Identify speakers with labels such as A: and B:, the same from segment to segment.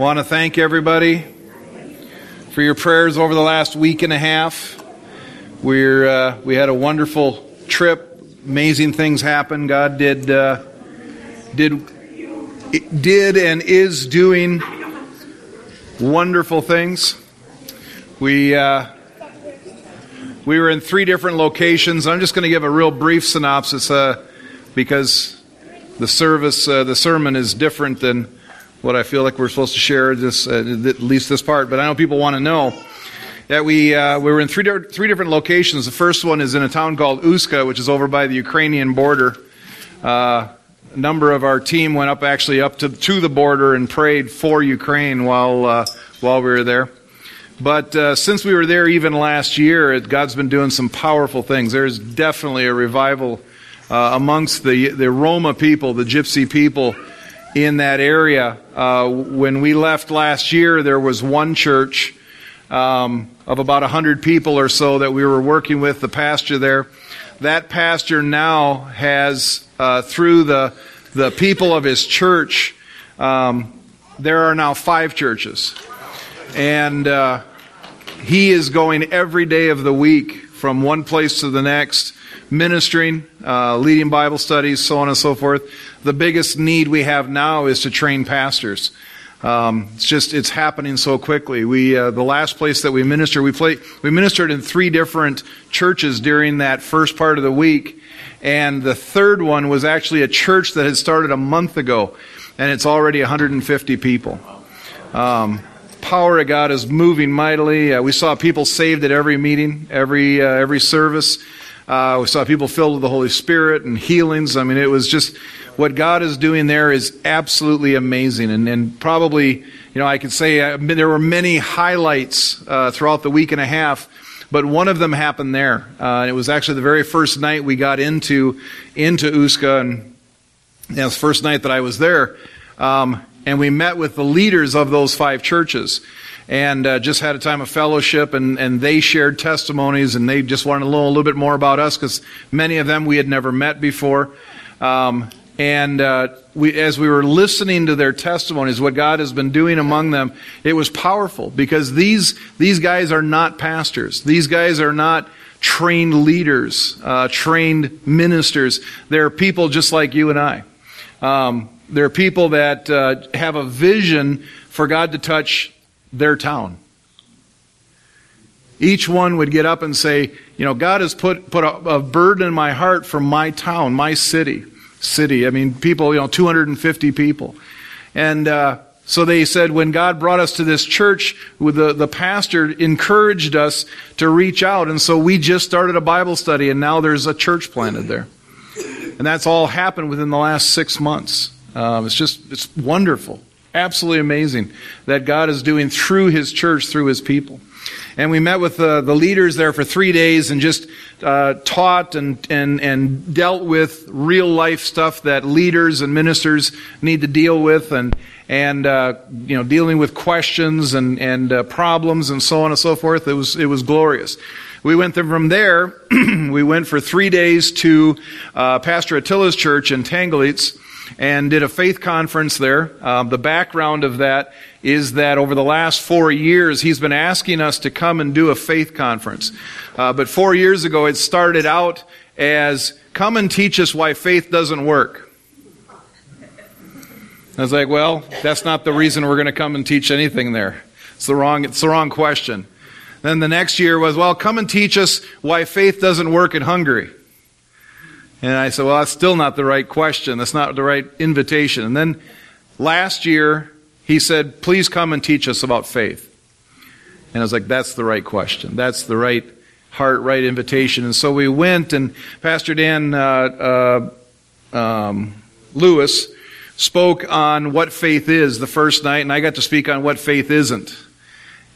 A: want to thank everybody for your prayers over the last week and a half. We're uh, we had a wonderful trip. Amazing things happened. God did uh, did did and is doing wonderful things. We uh, we were in three different locations. I'm just going to give a real brief synopsis uh, because the service, uh, the sermon is different than what I feel like we're supposed to share. This, uh, at least this part, but I know people want to know that we uh, we were in three three different locations. The first one is in a town called Uska, which is over by the Ukrainian border. Uh, a number of our team went up actually up to to the border and prayed for Ukraine while uh, while we were there. But uh, since we were there even last year, God's been doing some powerful things. There's definitely a revival uh, amongst the, the Roma people, the gypsy people in that area. Uh, when we left last year, there was one church um, of about 100 people or so that we were working with, the pastor there. That pastor now has, uh, through the, the people of his church, um, there are now five churches. And uh, he is going every day of the week from one place to the next ministering, uh, leading Bible studies, so on and so forth. The biggest need we have now is to train pastors. Um, it's just it's happening so quickly. We uh, the last place that we ministered, we play, we ministered in three different churches during that first part of the week, and the third one was actually a church that had started a month ago, and it's already 150 people. Um, power of God is moving mightily. Uh, we saw people saved at every meeting, every uh, every service. Uh, we saw people filled with the Holy Spirit and healings. I mean, it was just what God is doing there is absolutely amazing. And, and probably, you know, I could say uh, there were many highlights uh, throughout the week and a half, but one of them happened there. Uh, it was actually the very first night we got into into Uska, and you know, the first night that I was there. Um, and we met with the leaders of those five churches and uh, just had a time of fellowship, and, and they shared testimonies, and they just wanted to know a little bit more about us because many of them we had never met before. Um, and uh, we, as we were listening to their testimonies, what God has been doing among them, it was powerful because these these guys are not pastors. These guys are not trained leaders, uh, trained ministers. They're people just like you and I. Um, they're people that uh, have a vision for God to touch their town. Each one would get up and say, You know, God has put, put a, a burden in my heart for my town, my city. City. I mean, people, you know, 250 people. And, uh, so they said when God brought us to this church, the, the pastor encouraged us to reach out. And so we just started a Bible study and now there's a church planted there. And that's all happened within the last six months. Um, it's just, it's wonderful absolutely amazing that God is doing through His church, through His people. And we met with the, the leaders there for three days and just uh, taught and, and, and dealt with real life stuff that leaders and ministers need to deal with and, and uh, you know, dealing with questions and, and uh, problems and so on and so forth. It was, it was glorious. We went from there, we went for three days to uh, Pastor Attila's church in Tanglitz and did a faith conference there. Um, the background of that is that over the last four years, he's been asking us to come and do a faith conference. Uh, but four years ago, it started out as come and teach us why faith doesn't work. I was like, well, that's not the reason we're going to come and teach anything there. It's the wrong, it's the wrong question. Then the next year was, well, come and teach us why faith doesn't work in Hungary. And I said, well, that's still not the right question. That's not the right invitation. And then last year, he said, please come and teach us about faith. And I was like, that's the right question. That's the right heart, right invitation. And so we went, and Pastor Dan uh, uh, um, Lewis spoke on what faith is the first night, and I got to speak on what faith isn't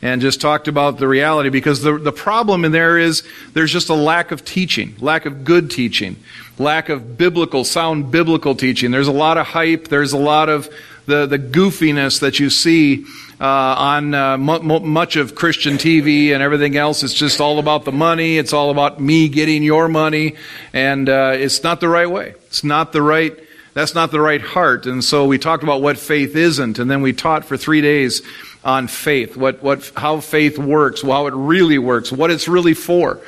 A: and just talked about the reality because the, the problem in there is there's just a lack of teaching, lack of good teaching, lack of biblical, sound biblical teaching. There's a lot of hype, there's a lot of the, the goofiness that you see uh, on uh, m- much of Christian TV and everything else. It's just all about the money, it's all about me getting your money, and uh, it's not the right way. It's not the right that's not the right heart. And so we talked about what faith isn't, and then we taught for three days on faith, what, what, how faith works, how it really works, what it's really for,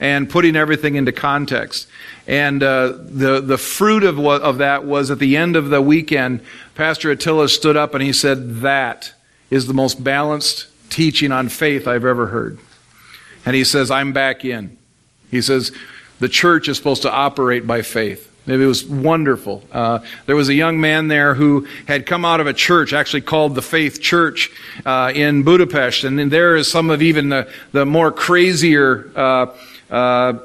A: and putting everything into context. And uh, the the fruit of what, of that was at the end of the weekend, Pastor Attila stood up and he said, "That is the most balanced teaching on faith I've ever heard." And he says, "I'm back in." He says, "The church is supposed to operate by faith." It was wonderful. Uh, there was a young man there who had come out of a church, actually called the Faith Church uh, in Budapest, and there is some of even the the more crazier. Uh, uh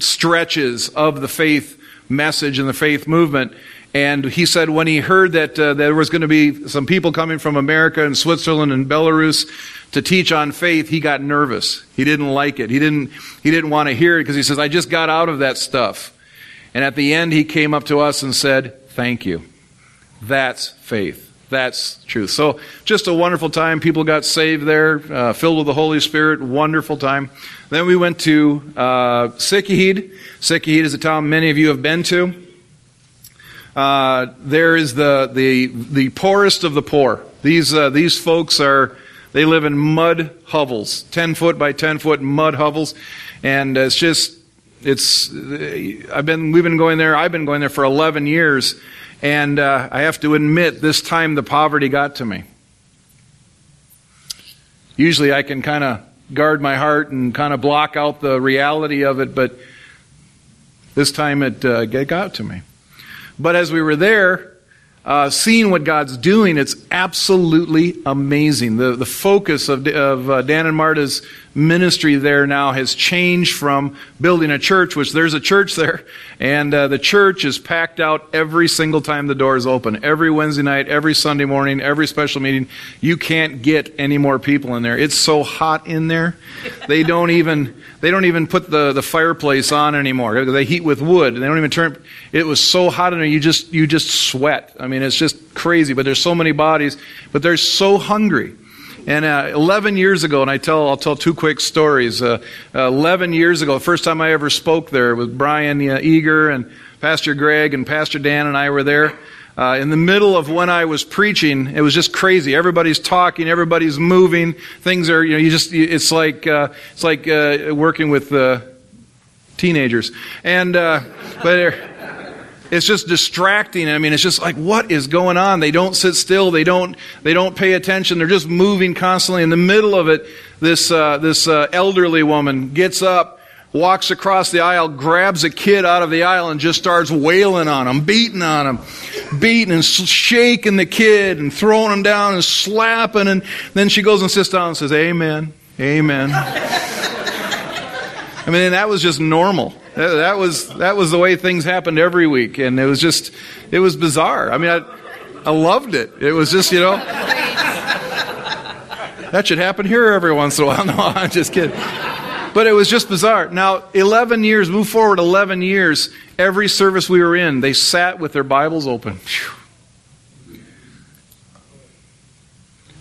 A: stretches of the faith message and the faith movement. And he said when he heard that uh, there was going to be some people coming from America and Switzerland and Belarus to teach on faith, he got nervous. He didn't like it. He didn't, he didn't want to hear it because he says, I just got out of that stuff. And at the end, he came up to us and said, Thank you. That's faith. That's truth. So, just a wonderful time. People got saved there, uh, filled with the Holy Spirit. Wonderful time. Then we went to uh, Sikihid. Sikihid is a town many of you have been to. Uh, there is the, the, the poorest of the poor. These, uh, these folks are, they live in mud hovels, 10 foot by 10 foot mud hovels. And it's just, it's, I've been, we've been going there, I've been going there for 11 years and uh, I have to admit, this time the poverty got to me. Usually I can kind of guard my heart and kind of block out the reality of it, but this time it, uh, it got to me. But as we were there, uh, seeing what God's doing, it's absolutely amazing. The, the focus of, of uh, Dan and Marta's ministry there now has changed from building a church, which there's a church there, and uh, the church is packed out every single time the door is open. Every Wednesday night, every Sunday morning, every special meeting. You can't get any more people in there. It's so hot in there. They don't even they don't even put the, the fireplace on anymore. They heat with wood. They don't even turn. It was so hot in there. You just you just sweat. I mean, it's just crazy. But there's so many bodies. But they're so hungry. And uh, 11 years ago, and I tell, I'll tell two quick stories. Uh, uh, 11 years ago, the first time I ever spoke there with Brian uh, Eager and Pastor Greg and Pastor Dan and I were there. Uh, in the middle of when I was preaching, it was just crazy. Everybody's talking, everybody's moving. Things are, you know, you just, it's like, uh, it's like uh, working with uh, teenagers. And, uh, but it's just distracting. I mean, it's just like, what is going on? They don't sit still. They don't, they don't pay attention. They're just moving constantly. In the middle of it, this, uh, this uh, elderly woman gets up, walks across the aisle, grabs a kid out of the aisle, and just starts wailing on him, beating on him, beating and shaking the kid and throwing him down and slapping. And then she goes and sits down and says, Amen. Amen. I mean, that was just normal. That, was that was the way things happened every week, and it was just it was bizarre. I mean, I, I loved it. It was just you know that should happen here every once in a while. No, I'm just kidding. But it was just bizarre. Now, 11 years, move forward 11 years, every service we were in, they sat with their Bibles open.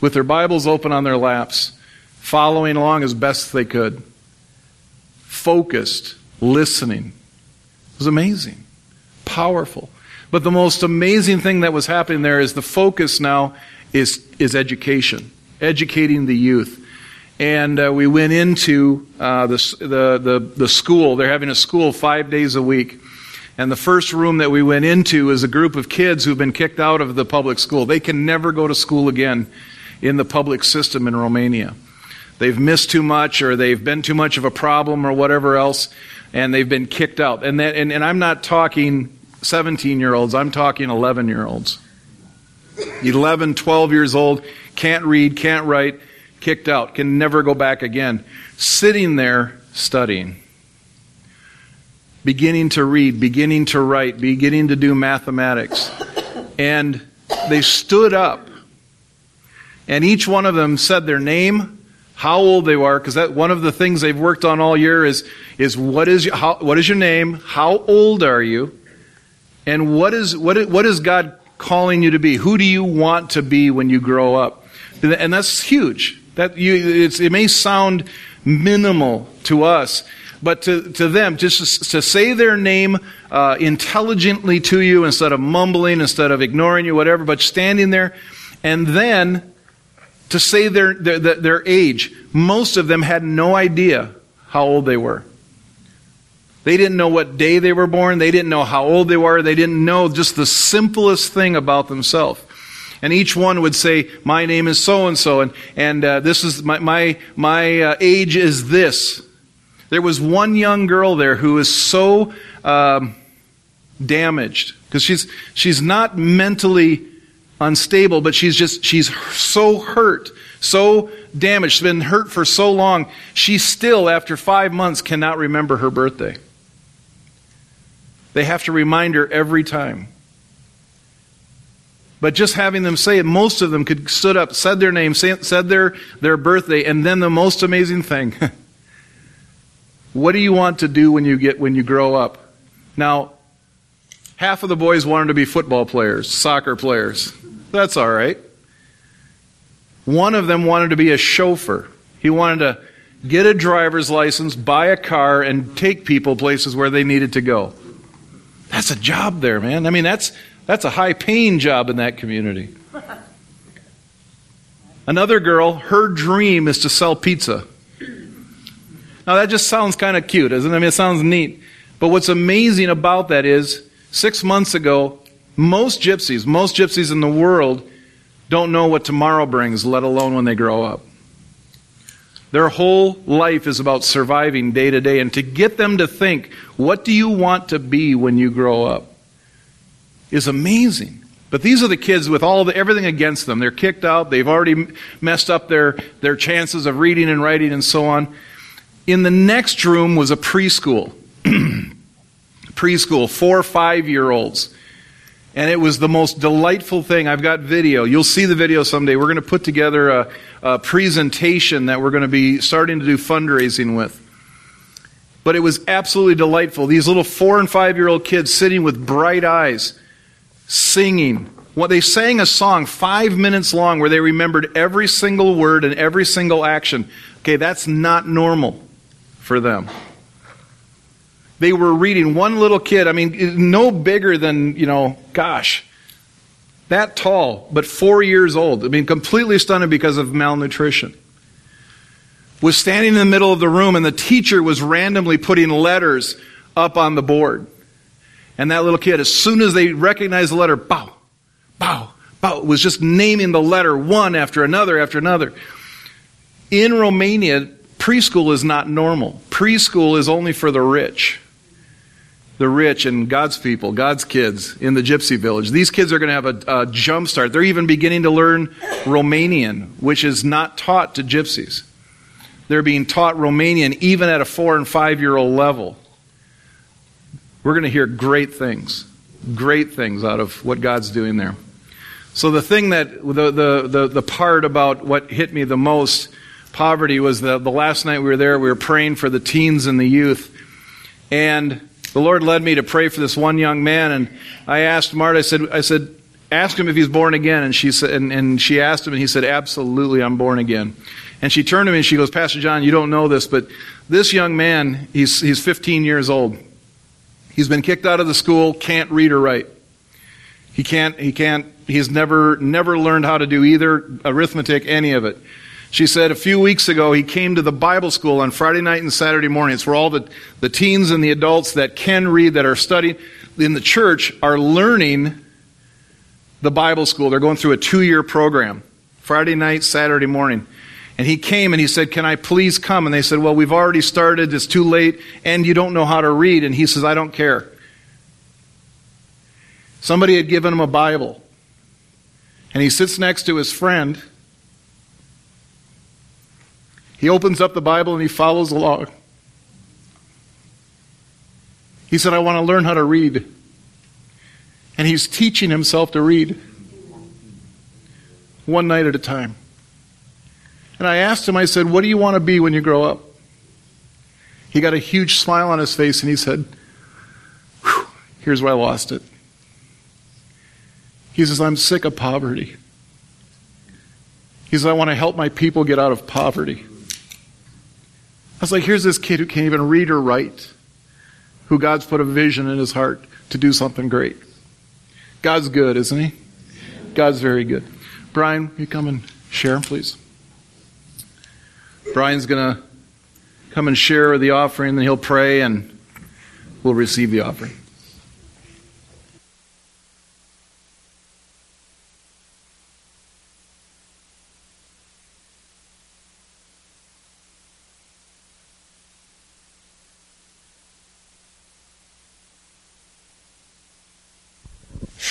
A: With their Bibles open on their laps, following along as best they could. Focused, listening. It was amazing, powerful. But the most amazing thing that was happening there is the focus now is, is education, educating the youth. And uh, we went into uh, the, the, the, the school. They're having a school five days a week. And the first room that we went into is a group of kids who've been kicked out of the public school. They can never go to school again in the public system in Romania. They've missed too much or they've been too much of a problem or whatever else and they've been kicked out. And, that, and, and I'm not talking 17 year olds, I'm talking 11 year olds. 11, 12 years old, can't read, can't write, kicked out, can never go back again. Sitting there studying, beginning to read, beginning to write, beginning to do mathematics. And they stood up, and each one of them said their name, how old they are, because that one of the things they've worked on all year is is what is your, how, what is your name, how old are you, and what is what is, what is God calling you to be? Who do you want to be when you grow up? And that's huge. That you, it may sound minimal to us, but to, to them, just to say their name uh, intelligently to you instead of mumbling, instead of ignoring you, whatever, but standing there, and then to say their, their, their age. Most of them had no idea how old they were. They didn't know what day they were born. They didn't know how old they were. They didn't know just the simplest thing about themselves. And each one would say, "My name is so and so, and and uh, this is my my my uh, age is this." There was one young girl there who was so um, damaged because she's she's not mentally unstable, but she's just she's so hurt, so damaged, been hurt for so long. She still, after five months, cannot remember her birthday. They have to remind her every time. But just having them say it, most of them could stood up, said their name, said their, their birthday, and then the most amazing thing. what do you want to do when you get when you grow up? Now, half of the boys wanted to be football players, soccer players. That's all right. One of them wanted to be a chauffeur. He wanted to get a driver's license, buy a car, and take people places where they needed to go. That's a job there, man. I mean, that's, that's a high paying job in that community. Another girl, her dream is to sell pizza. Now, that just sounds kind of cute, doesn't it? I mean, it sounds neat. But what's amazing about that is, six months ago, most gypsies, most gypsies in the world, don't know what tomorrow brings, let alone when they grow up. Their whole life is about surviving day to day. And to get them to think, what do you want to be when you grow up? is amazing. But these are the kids with all the, everything against them. They're kicked out. They've already messed up their, their chances of reading and writing and so on. In the next room was a preschool. Preschool, four, five year olds. And it was the most delightful thing. I've got video. You'll see the video someday. We're going to put together a, a presentation that we're going to be starting to do fundraising with. But it was absolutely delightful. These little four and five year old kids sitting with bright eyes, singing. What they sang a song five minutes long where they remembered every single word and every single action. Okay, that's not normal for them they were reading one little kid, I mean, no bigger than, you know, gosh, that tall, but four years old. I mean, completely stunted because of malnutrition. Was standing in the middle of the room, and the teacher was randomly putting letters up on the board. And that little kid, as soon as they recognized the letter, bow, bow, bow, was just naming the letter one after another after another. In Romania, preschool is not normal. Preschool is only for the rich the rich and God's people, God's kids in the gypsy village. These kids are going to have a, a jump start. They're even beginning to learn Romanian, which is not taught to gypsies. They're being taught Romanian even at a four and five year old level. We're going to hear great things, great things out of what God's doing there. So the thing that, the, the, the, the part about what hit me the most, poverty, was the, the last night we were there, we were praying for the teens and the youth. And the Lord led me to pray for this one young man, and I asked Marta, I said, I said, ask him if he's born again. And she said, and, and she asked him, and he said, absolutely, I'm born again. And she turned to me and she goes, Pastor John, you don't know this, but this young man, he's, he's 15 years old. He's been kicked out of the school, can't read or write. He can't, he can't, he's never, never learned how to do either arithmetic, any of it. She said a few weeks ago he came to the Bible school on Friday night and Saturday morning. It's where all the, the teens and the adults that can read, that are studying in the church, are learning the Bible school. They're going through a two year program. Friday night, Saturday morning. And he came and he said, Can I please come? And they said, Well, we've already started. It's too late. And you don't know how to read. And he says, I don't care. Somebody had given him a Bible. And he sits next to his friend he opens up the Bible and he follows along. He said, I want to learn how to read. And he's teaching himself to read one night at a time. And I asked him, I said, What do you want to be when you grow up? He got a huge smile on his face and he said, Here's where I lost it. He says, I'm sick of poverty. He says, I want to help my people get out of poverty.
B: I was like, here's this kid who can't even read or write, who God's put a vision in his heart to do something great. God's good, isn't he? God's very good. Brian, you come and share, please. Brian's going to come and share the offering, then he'll pray, and we'll receive the offering.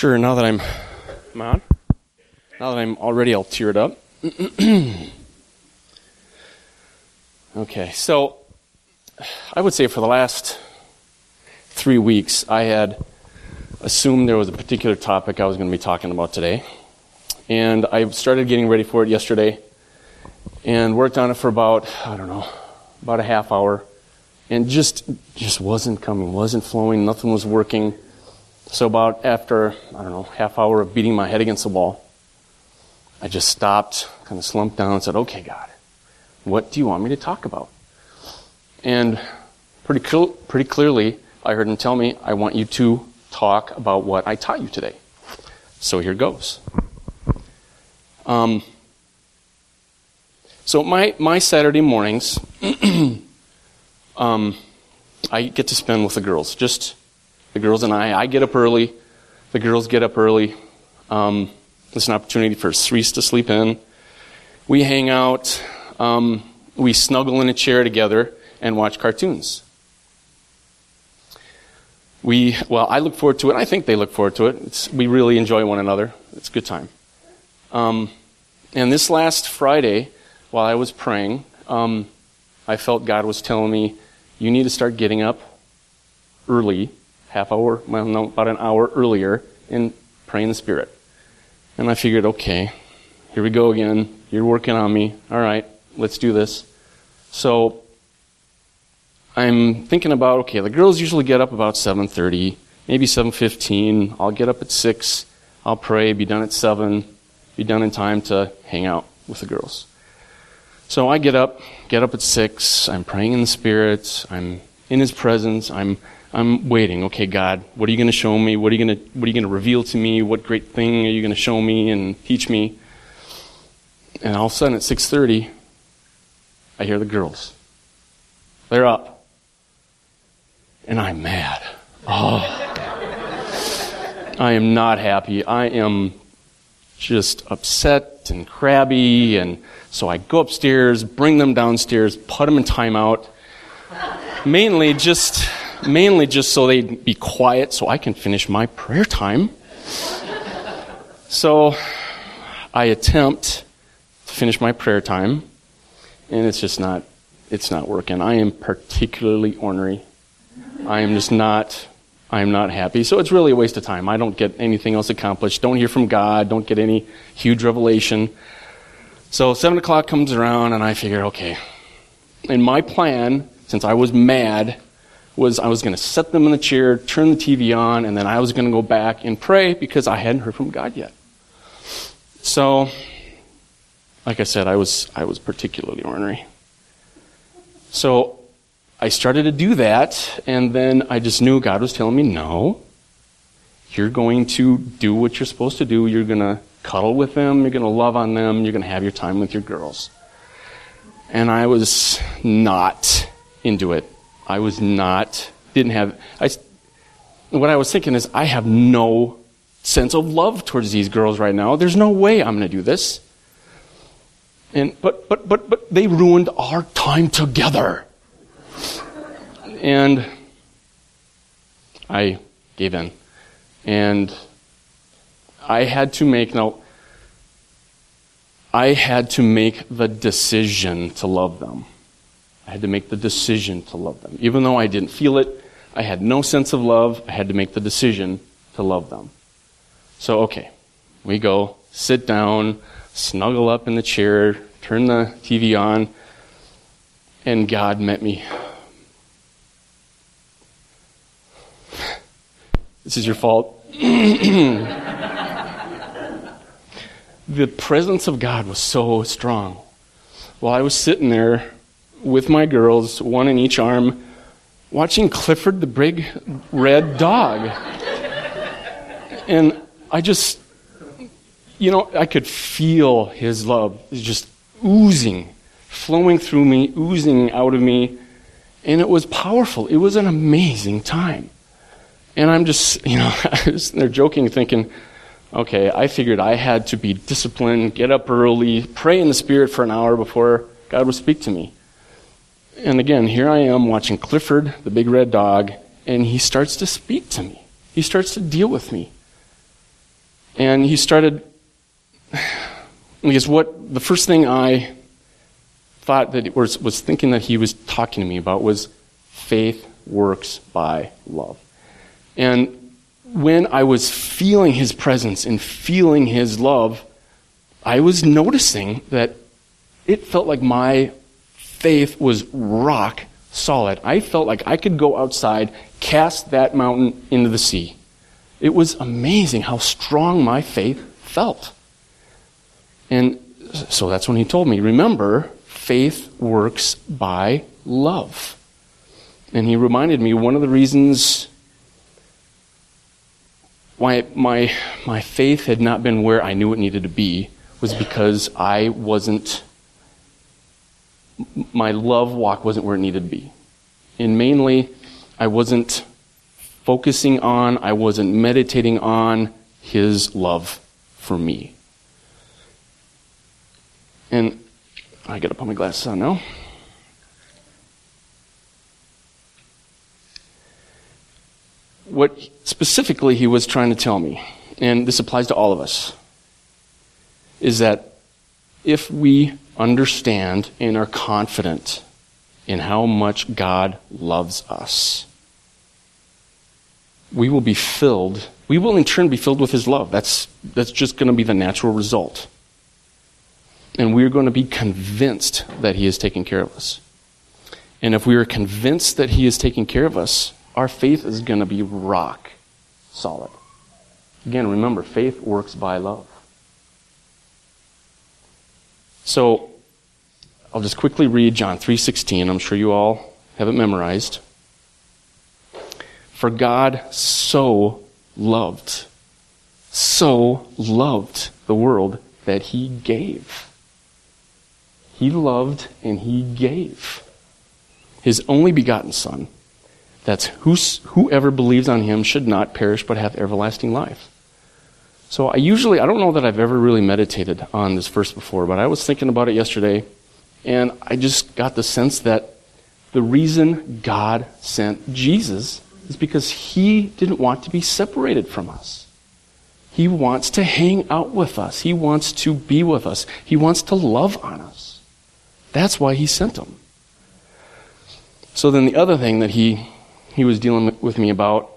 C: Sure, now that I'm, I'm on, now that I'm already all teared up. okay, so I would say for the last three weeks, I had assumed there was a particular topic I was going to be talking about today. And I started getting ready for it yesterday and worked on it for about, I don't know, about a half hour. And just, just wasn't coming, wasn't flowing, nothing was working. So about after, I don't know, half hour of beating my head against the wall, I just stopped, kind of slumped down and said, okay, God, what do you want me to talk about? And pretty, cl- pretty clearly, I heard him tell me, I want you to talk about what I taught you today. So here goes. Um, so my, my Saturday mornings, um, I get to spend with the girls. Just the girls and I. I get up early. The girls get up early. Um, it's an opportunity for threes to sleep in. We hang out. Um, we snuggle in a chair together and watch cartoons. We, well, I look forward to it. I think they look forward to it. It's, we really enjoy one another. It's a good time. Um, and this last Friday, while I was praying, um, I felt God was telling me, you need to start getting up early half hour, well, no, about an hour earlier and pray in the Spirit. And I figured, okay, here we go again. You're working on me. All right, let's do this. So I'm thinking about, okay, the girls usually get up about 7.30, maybe 7.15. I'll get up at 6. I'll pray, be done at 7, be done in time to hang out with the girls. So I get up, get up at 6. I'm praying in the Spirit. I'm in His presence. I'm I'm waiting. Okay, God, what are you going to show me? What are you going to What are you going to reveal to me? What great thing are you going to show me and teach me? And all of a sudden, at six thirty, I hear the girls. They're up, and I'm mad. Oh, I am not happy. I am just upset and crabby, and so I go upstairs, bring them downstairs, put them in timeout. Mainly just mainly just so they'd be quiet so I can finish my prayer time. so I attempt to finish my prayer time, and it's just not, it's not working. I am particularly ornery. I am just not, I am not happy. So it's really a waste of time. I don't get anything else accomplished. Don't hear from God. Don't get any huge revelation. So seven o'clock comes around, and I figure, okay. And my plan, since I was mad was I was going to set them in the chair, turn the TV on, and then I was going to go back and pray because I hadn't heard from God yet. So, like I said, I was, I was particularly ornery. So, I started to do that, and then I just knew God was telling me, no, you're going to do what you're supposed to do. You're going to cuddle with them, you're going to love on them, you're going to have your time with your girls. And I was not into it. I was not, didn't have, I, what I was thinking is, I have no sense of love towards these girls right now. There's no way I'm going to do this. And, but, but, but, but they ruined our time together. And I gave in. And I had to make, now, I had to make the decision to love them. I had to make the decision to love them. Even though I didn't feel it, I had no sense of love, I had to make the decision to love them. So, okay, we go, sit down, snuggle up in the chair, turn the TV on, and God met me. This is your fault. the presence of God was so strong. While I was sitting there with my girls, one in each arm, watching Clifford the big red dog. and I just, you know, I could feel his love just oozing, flowing through me, oozing out of me. And it was powerful. It was an amazing time. And I'm just, you know, they're joking, thinking, okay, I figured I had to be disciplined, get up early, pray in the Spirit for an hour before God would speak to me. And again, here I am watching Clifford, the big red dog, and he starts to speak to me. He starts to deal with me. And he started, because what, the first thing I thought that was, was thinking that he was talking to me about was faith works by love. And when I was feeling his presence and feeling his love, I was noticing that it felt like my faith was rock solid. I felt like I could go outside, cast that mountain into the sea. It was amazing how strong my faith felt. And so that's when he told me, remember, faith works by love. And he reminded me one of the reasons why my, my faith had not been where I knew it needed to be was because I wasn't, my love walk wasn't where it needed to be. And mainly, I wasn't focusing on, I wasn't meditating on His love for me. And I gotta put my glasses on now. what specifically he was trying to tell me, and this applies to all of us, is that if we understand and are confident in how much God loves us, we will be filled, we will in turn be filled with his love. That's, that's just going to be the natural result. And we're going to be convinced that he is taking care of us. And if we are convinced that he is taking care of us, our faith is going to be rock solid. Again, remember, faith works by love. So, I'll just quickly read John 3:16. I'm sure you all have it memorized. For God so loved so loved the world that he gave. He loved and he gave his only begotten son that's whoever believes on him should not perish but have everlasting life. So I usually, I don't know that I've ever really meditated on this verse before, but I was thinking about it yesterday, and I just got the sense that the reason God sent Jesus is because he didn't want to be separated from us. He wants to hang out with us. He wants to be with us. He wants to love on us. That's why he sent him. So then the other thing that he he was dealing with me about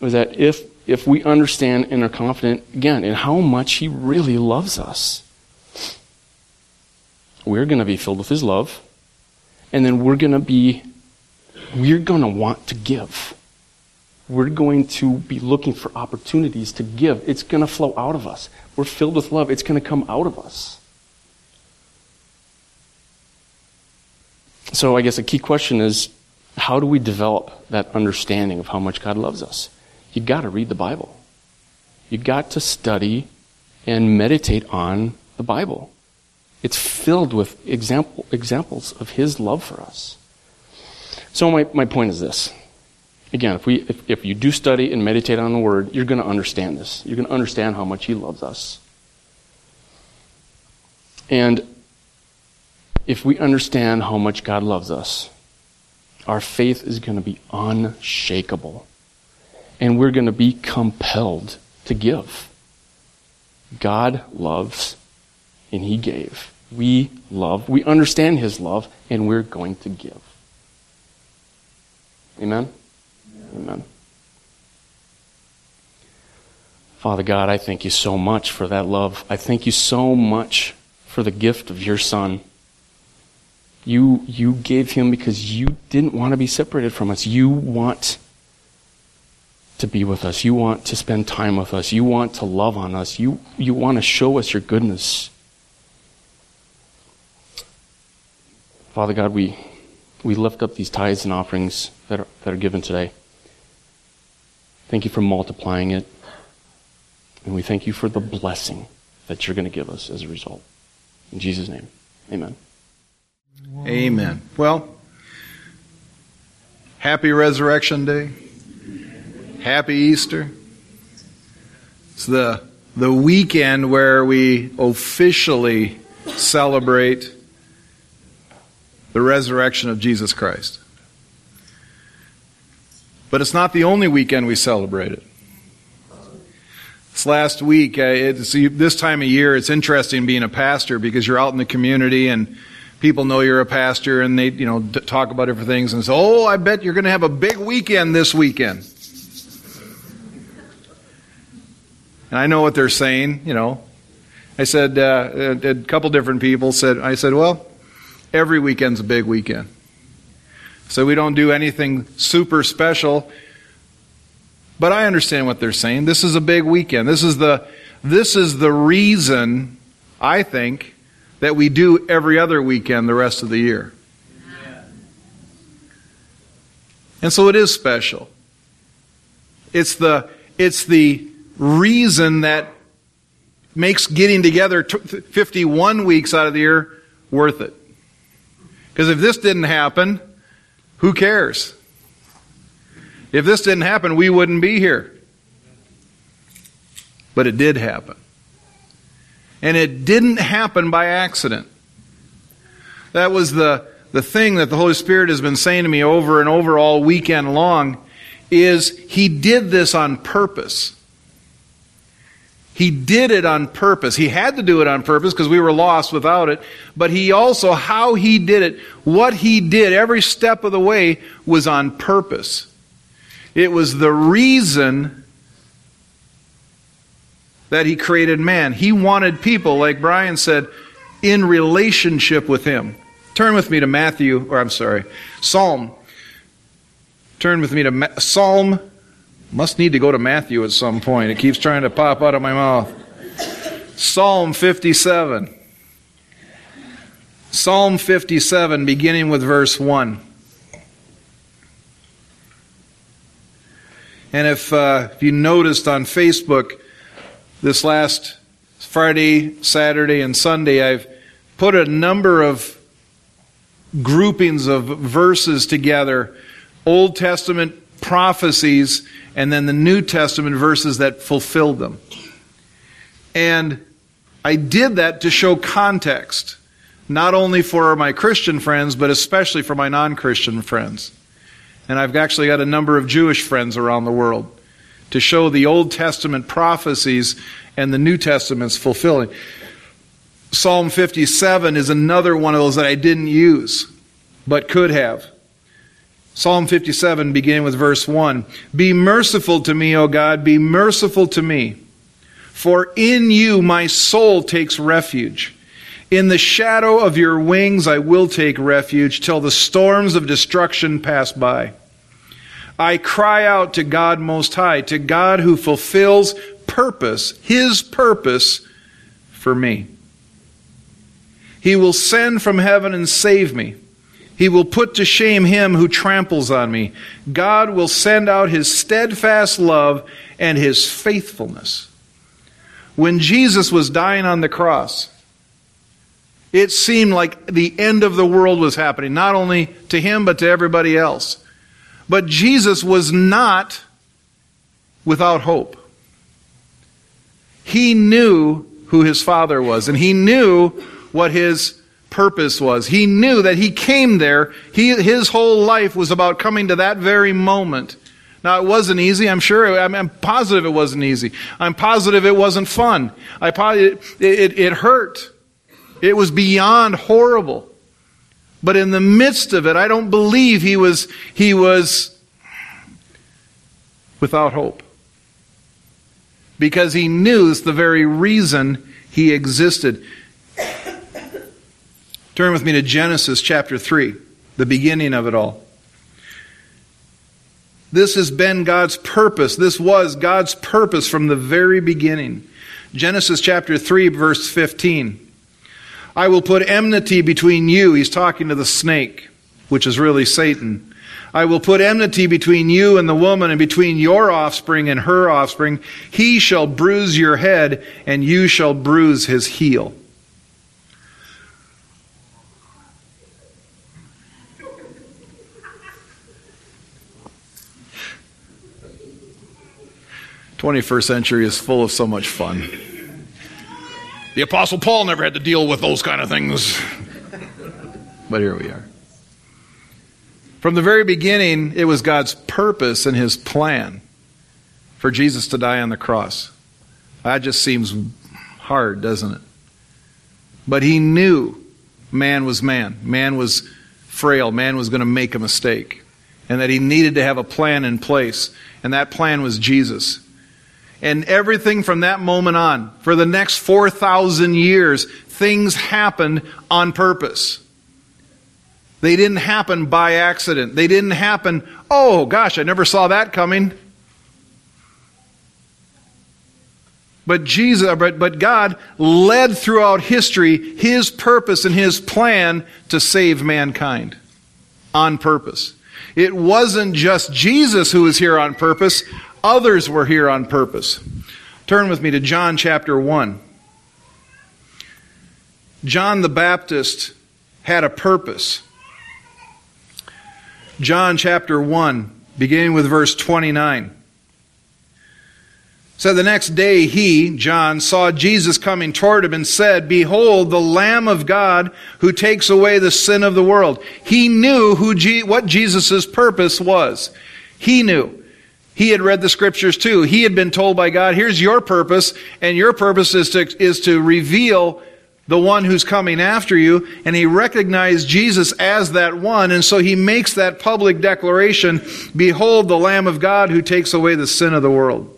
C: was that if if we understand and are confident again in how much he really loves us. We're going to be filled with his love and then we're going to be we're going to want to give. We're going to be looking for opportunities to give. It's going to flow out of us. We're filled with love. It's going to come out of us. So i guess a key question is how do we develop that understanding of how much God loves us? You've got to read the Bible. You've got to study and meditate on the Bible. It's filled with example, examples of His love for us. So my, my point is this. Again, if, we, if, if you do study and meditate on the Word, you're going to understand this. You're going to understand how much He loves us. And if we understand how much God loves us, our faith is going to be unshakable. And we're going to be compelled to give. God loves, and He gave. We love, we understand His love, and we're going to give. Amen? Amen. Father God, I thank you so much for that love. I thank you so much for the gift of your Son. You, you gave him because you didn't want to be separated from us. You want to be with us. You want to spend time with us. You want to love on us. You, you want to show us your goodness. Father God, we, we lift up these tithes and offerings that are, that are given today. Thank you for multiplying it. And we thank you for the blessing that you're going to give us as a result. In Jesus' name, amen.
A: Amen. Well, happy Resurrection Day. Happy Easter. It's the, the weekend where we officially celebrate the resurrection of Jesus Christ. But it's not the only weekend we celebrate it. This last week, uh, this time of year, it's interesting being a pastor because you're out in the community and people know you're a pastor and they, you know, talk about different things and say, "Oh, I bet you're going to have a big weekend this weekend." And I know what they're saying, you know. I said uh, a couple different people said, I said, "Well, every weekend's a big weekend." So we don't do anything super special. But I understand what they're saying. This is a big weekend. This is the this is the reason I think that we do every other weekend the rest of the year. And so it is special. It's the it's the reason that makes getting together 51 weeks out of the year worth it. Because if this didn't happen, who cares? If this didn't happen, we wouldn't be here. But it did happen. And it didn't happen by accident. That was the, the thing that the Holy Spirit has been saying to me over and over all weekend long is he did this on purpose. He did it on purpose. He had to do it on purpose because we were lost without it. But he also, how he did it, what he did, every step of the way was on purpose. It was the reason that he created man. He wanted people, like Brian said, in relationship with him. Turn with me to Matthew, or I'm sorry, Psalm. Turn with me to Ma- Psalm must need to go to Matthew at some point. It keeps trying to pop out of my mouth. Psalm 57. Psalm 57, beginning with verse 1. And if, uh, if you noticed on Facebook this last Friday, Saturday, and Sunday, I've put a number of groupings of verses together Old Testament prophecies and then the New Testament verses that fulfilled them. And I did that to show context, not only for my Christian friends, but especially for my non Christian friends. And I've actually got a number of Jewish friends around the world to show the Old Testament prophecies and the New Testament's fulfilling. Psalm 57 is another one of those that I didn't use, but could have. Psalm 57, beginning with verse 1. Be merciful to me, O God, be merciful to me. For in you my soul takes refuge. In the shadow of your wings I will take refuge till the storms of destruction pass by. I cry out to God Most High, to God who fulfills purpose, His purpose for me. He will send from heaven and save me. He will put to shame him who tramples on me. God will send out his steadfast love and his faithfulness. When Jesus was dying on the cross, it seemed like the end of the world was happening, not only to him, but to everybody else. But Jesus was not without hope. He knew who his Father was, and he knew what his purpose was. He knew that he came there. He, his whole life was about coming to that very moment. Now, it wasn't easy. I'm sure. I'm, positive it wasn't easy. I'm positive it wasn't fun. I, it, it, it hurt. It was beyond horrible. But in the midst of it, I don't believe he was, he was without hope. Because he knew it's the very reason he existed. Turn with me to Genesis chapter 3, the beginning of it all. This has been God's purpose. This was God's purpose from the very beginning. Genesis chapter 3, verse 15. I will put enmity between you. He's talking to the snake, which is really Satan. I will put enmity between you and the woman, and between your offspring and her offspring. He shall bruise your head, and you shall bruise his heel. Twenty-first century is full of so much fun. The Apostle Paul never had to deal with those kind of things. But here we are. From the very beginning, it was God's purpose and his plan for Jesus to die on the cross. That just seems hard, doesn't it? But he knew man was man. Man was frail. Man was going to make a mistake. And that he needed to have a plan in place. And that plan was Jesus. And everything from that moment on, for the next 4,000 years, things happened on purpose. They didn't happen by accident. They didn't happen, oh gosh, I never saw that coming. But Jesus, but, but God led throughout history His purpose and His plan to save mankind on purpose. It wasn't just Jesus who was here on purpose. Others were here on purpose. Turn with me to John chapter 1. John the Baptist had a purpose. John chapter 1, beginning with verse 29. So the next day he, John, saw Jesus coming toward him and said, Behold, the Lamb of God who takes away the sin of the world. He knew who Je- what Jesus' purpose was. He knew. He had read the scriptures too. He had been told by God, here's your purpose, and your purpose is to, is to reveal the one who's coming after you. And he recognized Jesus as that one, and so he makes that public declaration, Behold the Lamb of God who takes away the sin of the world.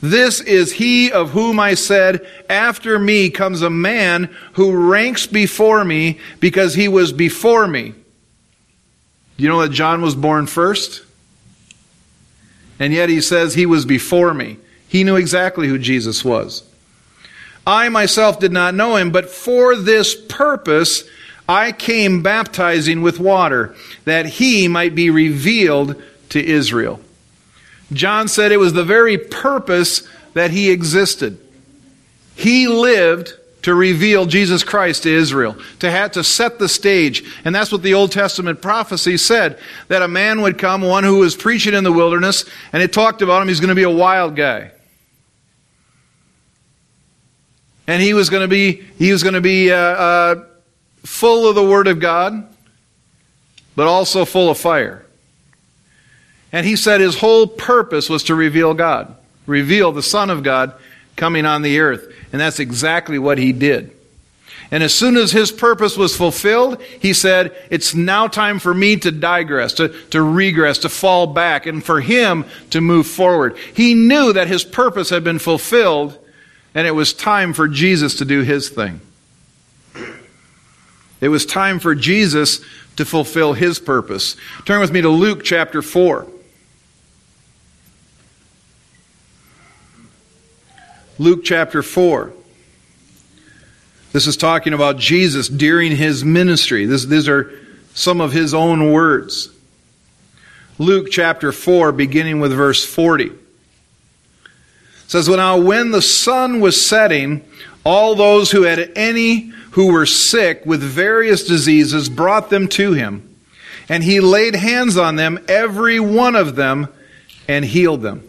A: This is he of whom I said, After me comes a man who ranks before me because he was before me. You know that John was born first? And yet he says he was before me. He knew exactly who Jesus was. I myself did not know him, but for this purpose I came baptizing with water, that he might be revealed to Israel. John said it was the very purpose that he existed. He lived to reveal Jesus Christ to Israel, to have to set the stage. And that's what the Old Testament prophecy said, that a man would come, one who was preaching in the wilderness, and it talked about him, he's going to be a wild guy. And he was going to be, he was going to be uh, uh, full of the Word of God, but also full of fire. And he said his whole purpose was to reveal God, reveal the Son of God coming on the earth. And that's exactly what he did. And as soon as his purpose was fulfilled, he said, It's now time for me to digress, to, to regress, to fall back, and for him to move forward. He knew that his purpose had been fulfilled, and it was time for Jesus to do his thing. It was time for Jesus to fulfill his purpose. Turn with me to Luke chapter 4. Luke chapter 4. This is talking about Jesus during his ministry. This, these are some of his own words. Luke chapter 4, beginning with verse 40. says, well, Now when the sun was setting, all those who had any who were sick with various diseases brought them to him. And he laid hands on them, every one of them, and healed them.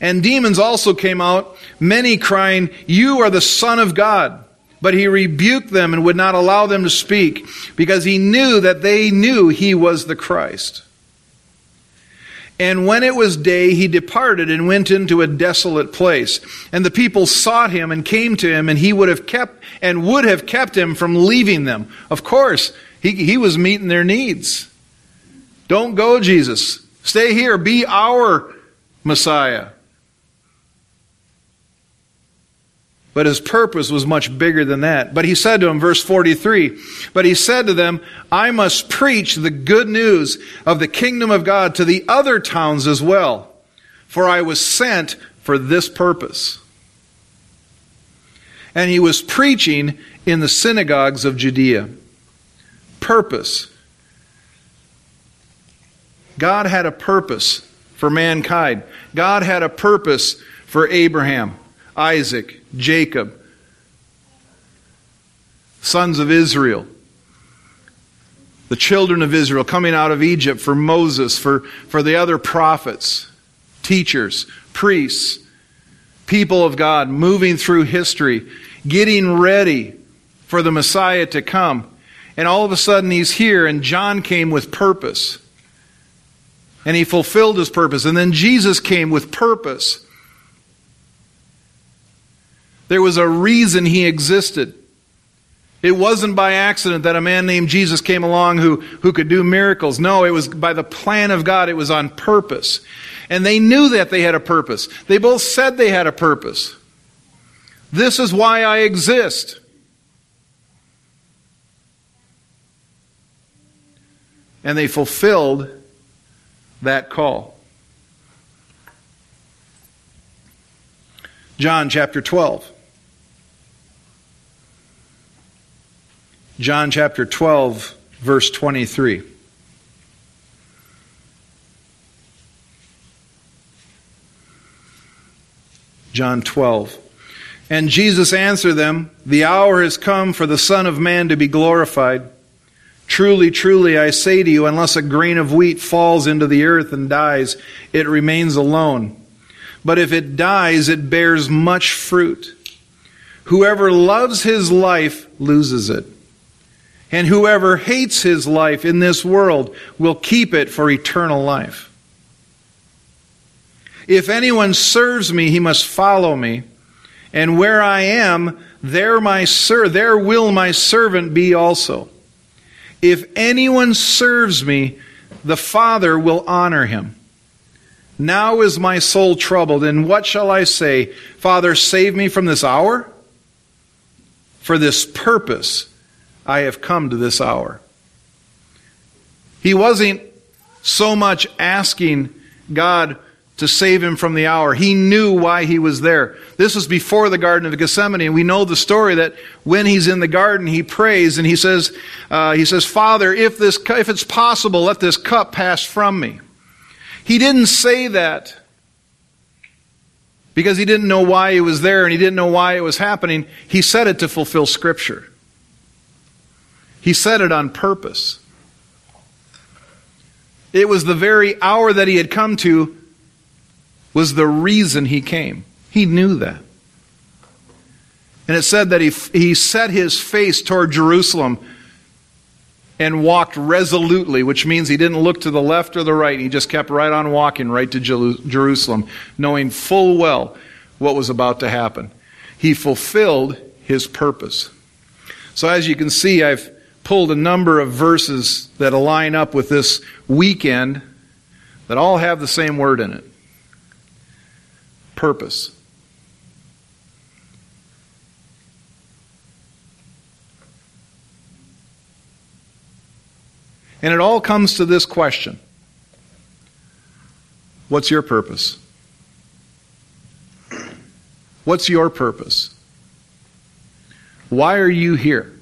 A: And demons also came out, many crying, You are the Son of God. But he rebuked them and would not allow them to speak, because he knew that they knew he was the Christ. And when it was day, he departed and went into a desolate place. And the people sought him and came to him, and he would have kept and would have kept him from leaving them. Of course, he, he was meeting their needs. Don't go, Jesus. Stay here. Be our Messiah. But his purpose was much bigger than that. But he said to him, verse 43, But he said to them, I must preach the good news of the kingdom of God to the other towns as well, for I was sent for this purpose. and he was preaching in the synagogues of Judea. Purpose. God had a purpose for mankind. God had a purpose for Abraham, Isaac, Jacob, sons of Israel, the children of Israel coming out of Egypt, for Moses, for, for the other prophets, teachers, priests, people of God moving through history, getting ready for the Messiah to come. And all of a sudden he's here, and John came with purpose. And he fulfilled his purpose. And then Jesus came with purpose. There was a reason he existed. It wasn't by accident that a man named Jesus came along who, who could do miracles. No, it was by the plan of God. It was on purpose. And they knew that they had a purpose. They both said they had a purpose. This is why I exist. And they fulfilled that call. John chapter 12. John chapter 12, verse 23. John 12. And Jesus answered them, The hour has come for the Son of Man to be glorified. Truly, truly, I say to you, unless a grain of wheat falls into the earth and dies, it remains alone. But if it dies, it bears much fruit. Whoever loves his life loses it. And whoever hates his life in this world will keep it for eternal life. If anyone serves me, he must follow me. And where I am, there my ser- there will my servant be also. If anyone serves me, the Father will honor him. Now is my soul troubled, and what shall I say? Father, save me from this hour? For this purpose I have come to this hour. He wasn't so much asking God to save him from the hour. He knew why he was there. This was before the Garden of Gethsemane, and we know the story that when he's in the garden, he prays and he says, uh, "He says, Father, if this, if it's possible, let this cup pass from me." He didn't say that because he didn't know why he was there and he didn't know why it was happening. He said it to fulfill Scripture. He said it on purpose. It was the very hour that he had come to was the reason he came. He knew that. And it said that he, he set his face toward Jerusalem and walked resolutely, which means he didn't look to the left or the right. He just kept right on walking right to Jerusalem, knowing full well what was about to happen. He fulfilled his purpose. So, as you can see, I've pulled a number of verses that align up with this weekend that all have the same word in it purpose. And it all comes to this question What's your purpose? What's your purpose? Why are you here?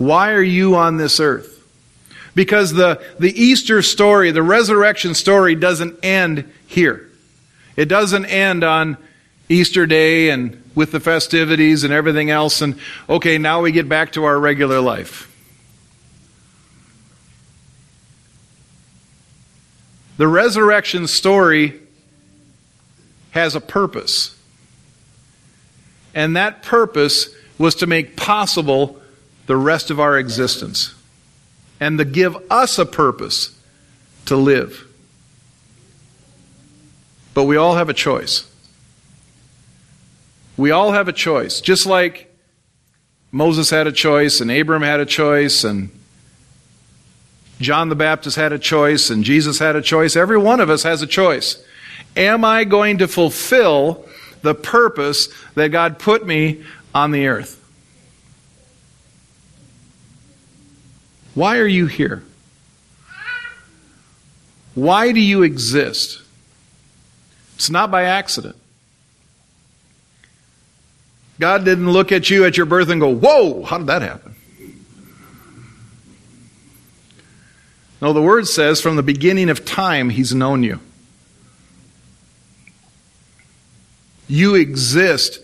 A: Why are you on this earth? Because the, the Easter story, the resurrection story, doesn't end here. It doesn't end on Easter Day and with the festivities and everything else, and okay, now we get back to our regular life. The resurrection story has a purpose. And that purpose was to make possible the rest of our existence and to give us a purpose to live. But we all have a choice. We all have a choice. Just like Moses had a choice, and Abram had a choice, and John the Baptist had a choice, and Jesus had a choice. Every one of us has a choice. Am I going to fulfill the purpose that God put me on the earth? Why are you here? Why do you exist? It's not by accident. God didn't look at you at your birth and go, Whoa, how did that happen? No, the word says from the beginning of time, He's known you. You exist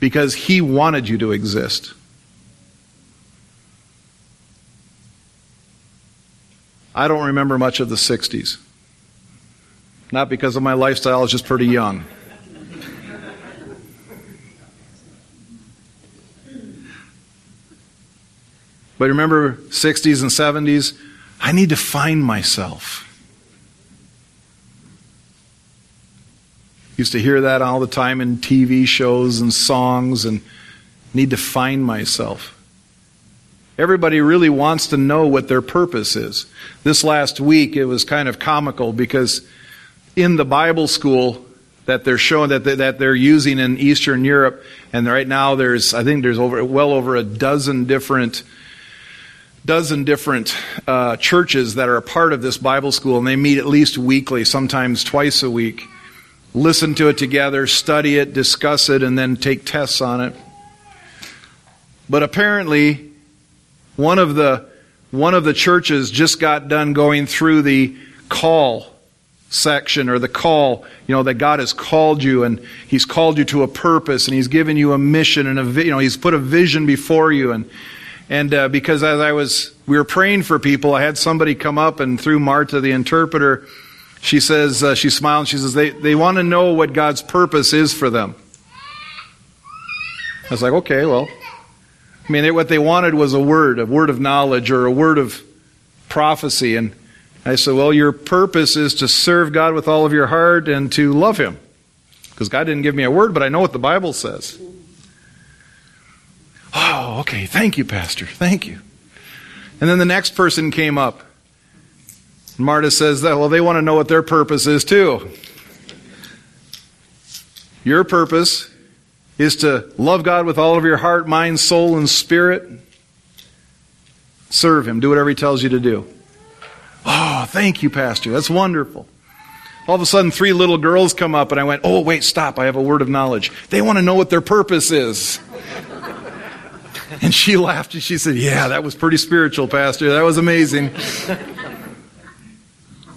A: because He wanted you to exist. I don't remember much of the 60s. Not because of my lifestyle, I was just pretty young. But remember 60s and 70s? I need to find myself. Used to hear that all the time in TV shows and songs and need to find myself. Everybody really wants to know what their purpose is. This last week it was kind of comical because in the Bible school that they're showing that they, that they're using in Eastern Europe and right now there's I think there's over well over a dozen different dozen different uh, churches that are a part of this Bible school and they meet at least weekly, sometimes twice a week listen to it together, study it, discuss it, and then take tests on it. But apparently, one of the one of the churches just got done going through the call section or the call, you know, that God has called you and He's called you to a purpose and He's given you a mission and a, you know, He's put a vision before you and, and uh, because as I was, we were praying for people, I had somebody come up and through Marta, the interpreter, she says, uh, she smiled she says, they, they want to know what God's purpose is for them. I was like, okay, well, I mean, what they wanted was a word, a word of knowledge or a word of prophecy. And I said, well, your purpose is to serve God with all of your heart and to love Him. Because God didn't give me a word, but I know what the Bible says. Oh, okay. Thank you, Pastor. Thank you. And then the next person came up. Marta says that, well, they want to know what their purpose is too. Your purpose is to love God with all of your heart, mind, soul, and spirit. Serve Him. Do whatever He tells you to do. Oh, thank you, Pastor. That's wonderful. All of a sudden, three little girls come up, and I went, Oh, wait, stop. I have a word of knowledge. They want to know what their purpose is. and she laughed and she said, Yeah, that was pretty spiritual, Pastor. That was amazing.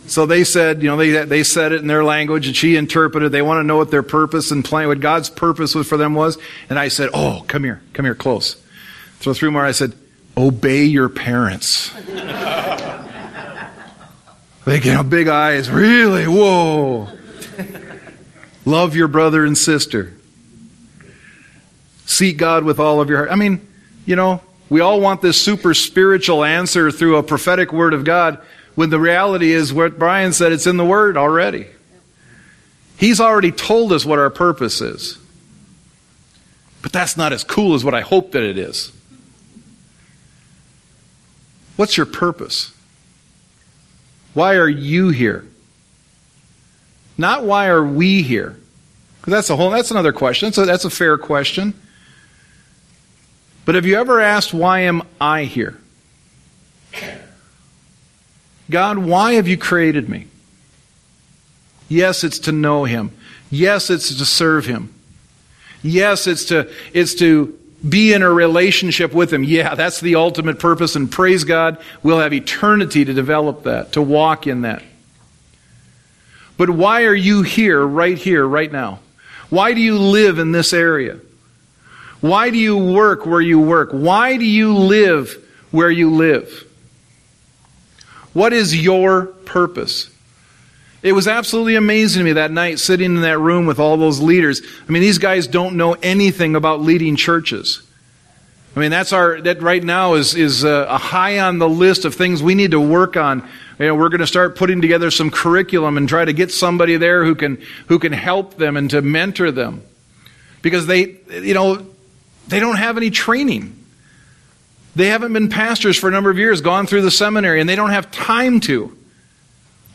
A: So they said, you know, they, they said it in their language and she interpreted. They want to know what their purpose and plan, what God's purpose was for them was. And I said, oh, come here, come here close. So through Marta, I said, obey your parents. they get you big eyes, really? Whoa. Love your brother and sister. Seek God with all of your heart. I mean, you know, we all want this super spiritual answer through a prophetic word of God. When the reality is what Brian said, it's in the Word already. He's already told us what our purpose is. But that's not as cool as what I hope that it is. What's your purpose? Why are you here? Not why are we here? That's a whole that's another question. So that's a fair question. But have you ever asked why am I here? God, why have you created me? Yes, it's to know Him. Yes, it's to serve Him. Yes, it's to, it's to be in a relationship with Him. Yeah, that's the ultimate purpose, and praise God, we'll have eternity to develop that, to walk in that. But why are you here, right here, right now? Why do you live in this area? Why do you work where you work? Why do you live where you live? What is your purpose? It was absolutely amazing to me that night sitting in that room with all those leaders. I mean, these guys don't know anything about leading churches. I mean, that's our, that right now is, is a, a high on the list of things we need to work on. You know, we're going to start putting together some curriculum and try to get somebody there who can, who can help them and to mentor them. Because they, you know, they don't have any training. They haven't been pastors for a number of years, gone through the seminary, and they don't have time to.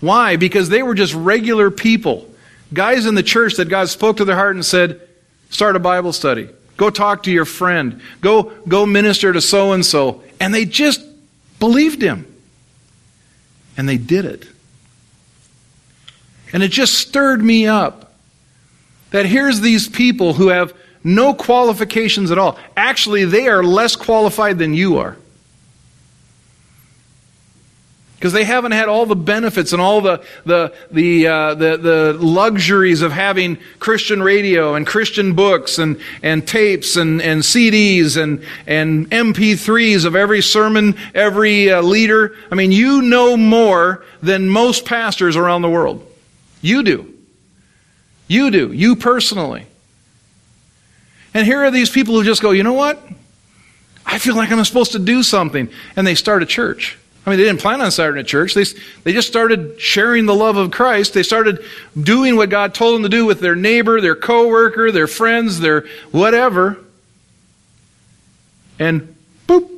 A: Why? Because they were just regular people. Guys in the church that God spoke to their heart and said, start a Bible study. Go talk to your friend. Go, go minister to so and so. And they just believed him. And they did it. And it just stirred me up that here's these people who have no qualifications at all. Actually, they are less qualified than you are. Because they haven't had all the benefits and all the, the, the, uh, the, the luxuries of having Christian radio and Christian books and, and tapes and, and CDs and, and MP3s of every sermon, every uh, leader. I mean, you know more than most pastors around the world. You do. You do. You personally. And here are these people who just go, you know what? I feel like I'm supposed to do something. And they start a church. I mean, they didn't plan on starting a church. They, they just started sharing the love of Christ. They started doing what God told them to do with their neighbor, their coworker, their friends, their whatever. And boop,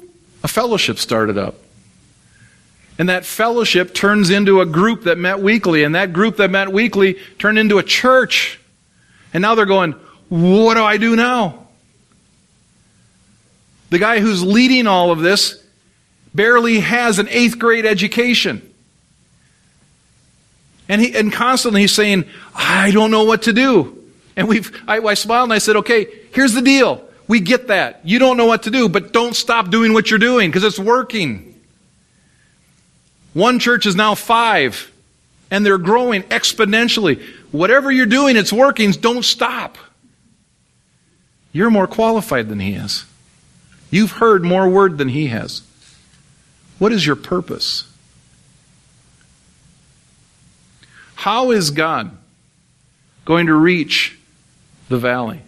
A: a fellowship started up. And that fellowship turns into a group that met weekly. And that group that met weekly turned into a church. And now they're going, what do I do now? The guy who's leading all of this barely has an eighth grade education. And, he, and constantly he's saying, I don't know what to do. And we've, I, I smiled and I said, okay, here's the deal. We get that. You don't know what to do, but don't stop doing what you're doing because it's working. One church is now five, and they're growing exponentially. Whatever you're doing, it's working. Don't stop. You're more qualified than he is. You've heard more word than he has. What is your purpose? How is God going to reach the valley?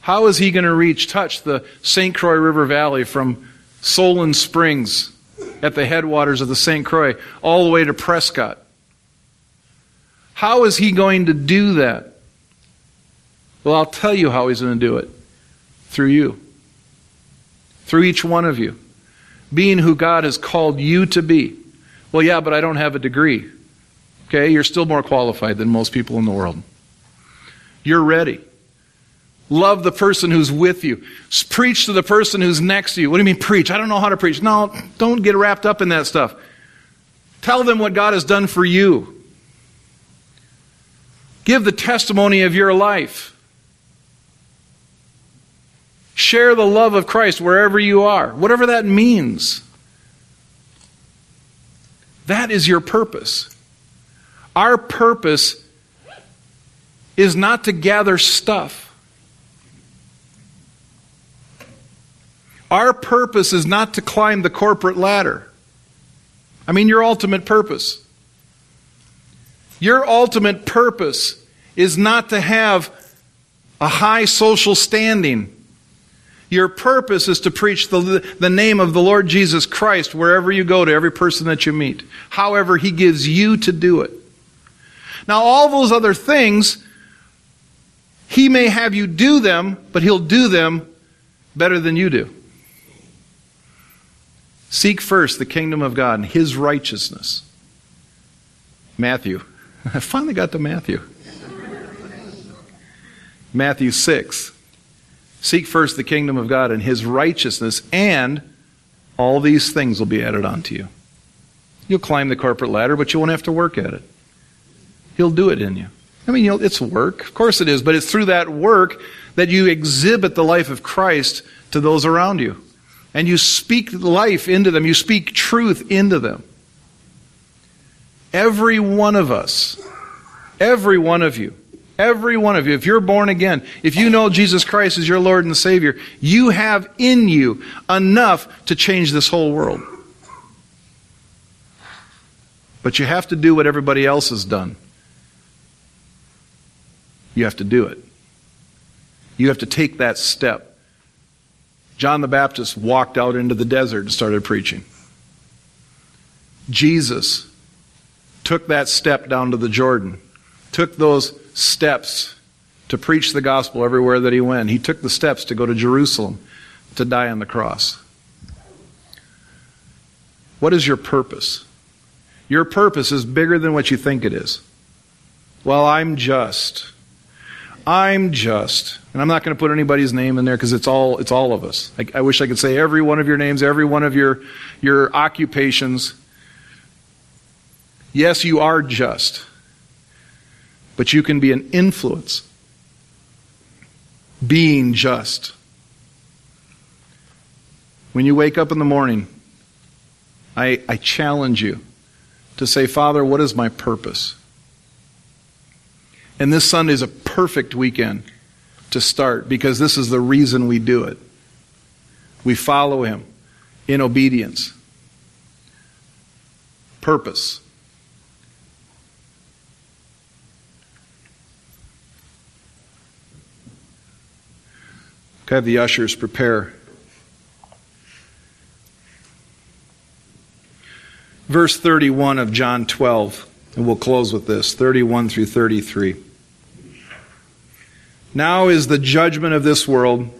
A: How is he going to reach, touch the St. Croix River Valley from Solon Springs at the headwaters of the St. Croix all the way to Prescott? How is he going to do that? Well, I'll tell you how he's going to do it through you, through each one of you being who God has called you to be. Well, yeah, but I don't have a degree. Okay, you're still more qualified than most people in the world. You're ready. Love the person who's with you. Preach to the person who's next to you. What do you mean preach? I don't know how to preach. No, don't get wrapped up in that stuff. Tell them what God has done for you. Give the testimony of your life. Share the love of Christ wherever you are, whatever that means. That is your purpose. Our purpose is not to gather stuff. Our purpose is not to climb the corporate ladder. I mean, your ultimate purpose. Your ultimate purpose is not to have a high social standing your purpose is to preach the, the name of the Lord Jesus Christ wherever you go to every person that you meet. However, He gives you to do it. Now, all those other things, He may have you do them, but He'll do them better than you do. Seek first the kingdom of God and His righteousness. Matthew. I finally got to Matthew. Matthew 6. Seek first the kingdom of God and his righteousness, and all these things will be added onto you. You'll climb the corporate ladder, but you won't have to work at it. He'll do it in you. I mean, you it's work. Of course it is, but it's through that work that you exhibit the life of Christ to those around you. And you speak life into them, you speak truth into them. Every one of us, every one of you, Every one of you, if you're born again, if you know Jesus Christ as your Lord and Savior, you have in you enough to change this whole world. But you have to do what everybody else has done. You have to do it. You have to take that step. John the Baptist walked out into the desert and started preaching. Jesus took that step down to the Jordan, took those steps to preach the gospel everywhere that he went. He took the steps to go to Jerusalem to die on the cross. What is your purpose? Your purpose is bigger than what you think it is. Well, I'm just. I'm just. And I'm not going to put anybody's name in there because it's all, it's all of us. I, I wish I could say every one of your names, every one of your, your occupations. Yes, you are just but you can be an influence. being just. When you wake up in the morning, I, I challenge you to say, Father, what is my purpose? And this Sunday is a perfect weekend to start because this is the reason we do it. We follow Him in obedience. Purpose. Have the ushers prepare. Verse 31 of John 12, and we'll close with this 31 through 33. Now is the judgment of this world.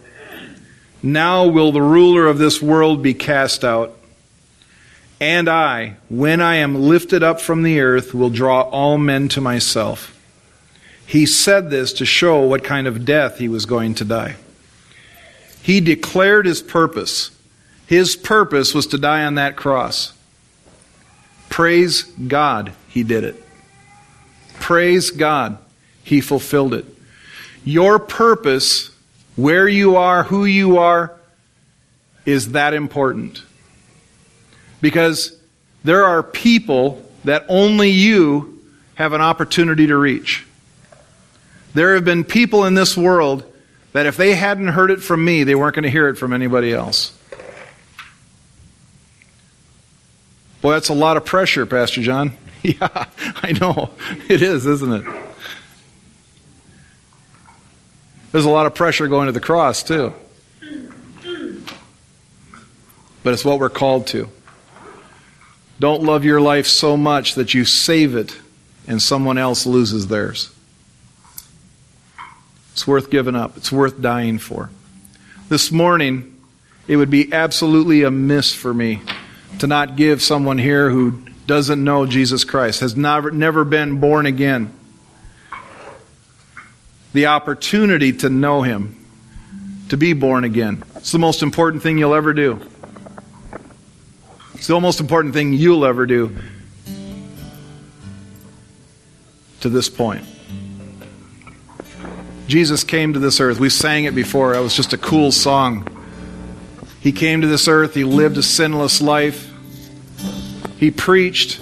A: Now will the ruler of this world be cast out. And I, when I am lifted up from the earth, will draw all men to myself. He said this to show what kind of death he was going to die. He declared his purpose. His purpose was to die on that cross. Praise God, he did it. Praise God, he fulfilled it. Your purpose, where you are, who you are, is that important. Because there are people that only you have an opportunity to reach. There have been people in this world that if they hadn't heard it from me, they weren't going to hear it from anybody else. Boy, that's a lot of pressure, Pastor John. yeah, I know. It is, isn't it? There's a lot of pressure going to the cross, too. But it's what we're called to. Don't love your life so much that you save it and someone else loses theirs. It's worth giving up, it's worth dying for. This morning, it would be absolutely amiss for me to not give someone here who doesn't know Jesus Christ, has never, never been born again, the opportunity to know Him, to be born again. It's the most important thing you'll ever do. It's the most important thing you'll ever do to this point. Jesus came to this earth. We sang it before. It was just a cool song. He came to this earth. He lived a sinless life. He preached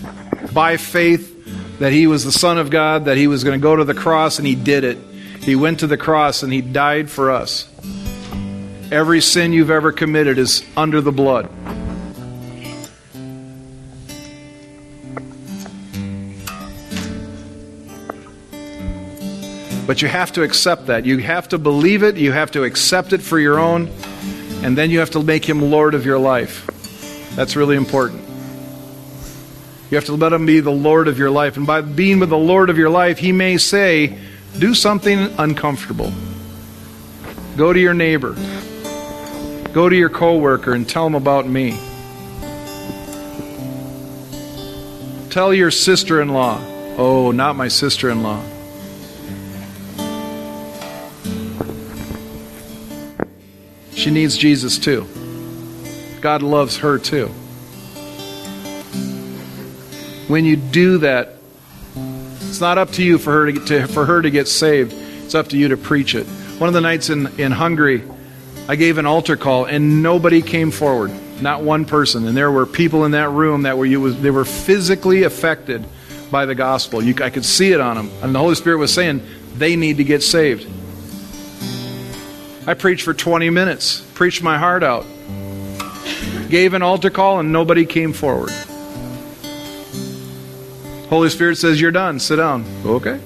A: by faith that he was the Son of God, that he was going to go to the cross, and he did it. He went to the cross and he died for us. Every sin you've ever committed is under the blood. But you have to accept that. You have to believe it. You have to accept it for your own. And then you have to make him Lord of your life. That's really important. You have to let him be the Lord of your life. And by being with the Lord of your life, he may say, do something uncomfortable. Go to your neighbor. Go to your coworker and tell them about me. Tell your sister in law. Oh, not my sister in law. She needs Jesus too. God loves her too. When you do that, it's not up to you for her to, get to, for her to get saved. It's up to you to preach it. One of the nights in, in Hungary, I gave an altar call and nobody came forward. Not one person. And there were people in that room that were you was, they were physically affected by the gospel. You, I could see it on them. And the Holy Spirit was saying they need to get saved. I preached for 20 minutes, preached my heart out, gave an altar call, and nobody came forward. Holy Spirit says, You're done. Sit down. Okay.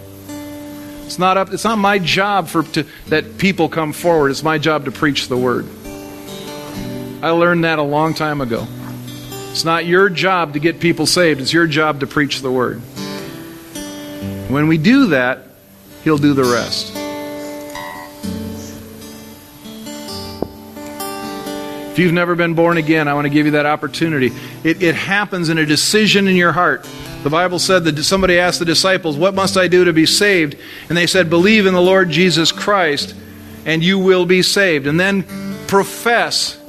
A: It's not up it's not my job for to, that people come forward. It's my job to preach the word. I learned that a long time ago. It's not your job to get people saved, it's your job to preach the word. When we do that, he'll do the rest. If you've never been born again, I want to give you that opportunity. It, it happens in a decision in your heart. The Bible said that somebody asked the disciples, What must I do to be saved? And they said, Believe in the Lord Jesus Christ, and you will be saved. And then profess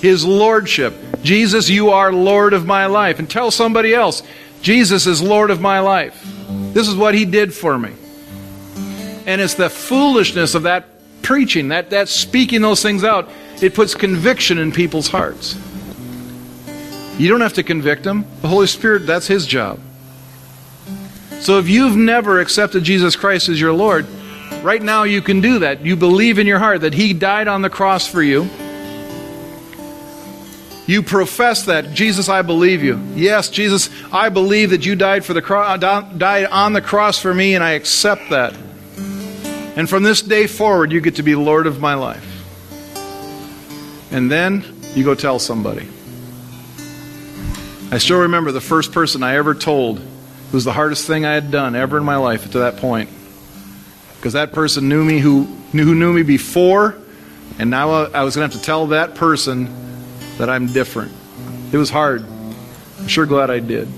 A: his lordship. Jesus, you are Lord of my life. And tell somebody else, Jesus is Lord of my life. This is what he did for me. And it's the foolishness of that preaching, that, that speaking those things out, it puts conviction in people's hearts. You don't have to convict them. The Holy Spirit, that's His job. So if you've never accepted Jesus Christ as your Lord, right now you can do that. You believe in your heart that He died on the cross for you. You profess that, Jesus, I believe you. Yes, Jesus, I believe that you died for the cro- uh, died on the cross for me, and I accept that. And from this day forward, you get to be Lord of my life. And then you go tell somebody. I still remember the first person I ever told was the hardest thing I had done ever in my life to that point. Because that person knew me who knew, who knew me before, and now I was going to have to tell that person that I'm different. It was hard. I'm sure glad I did.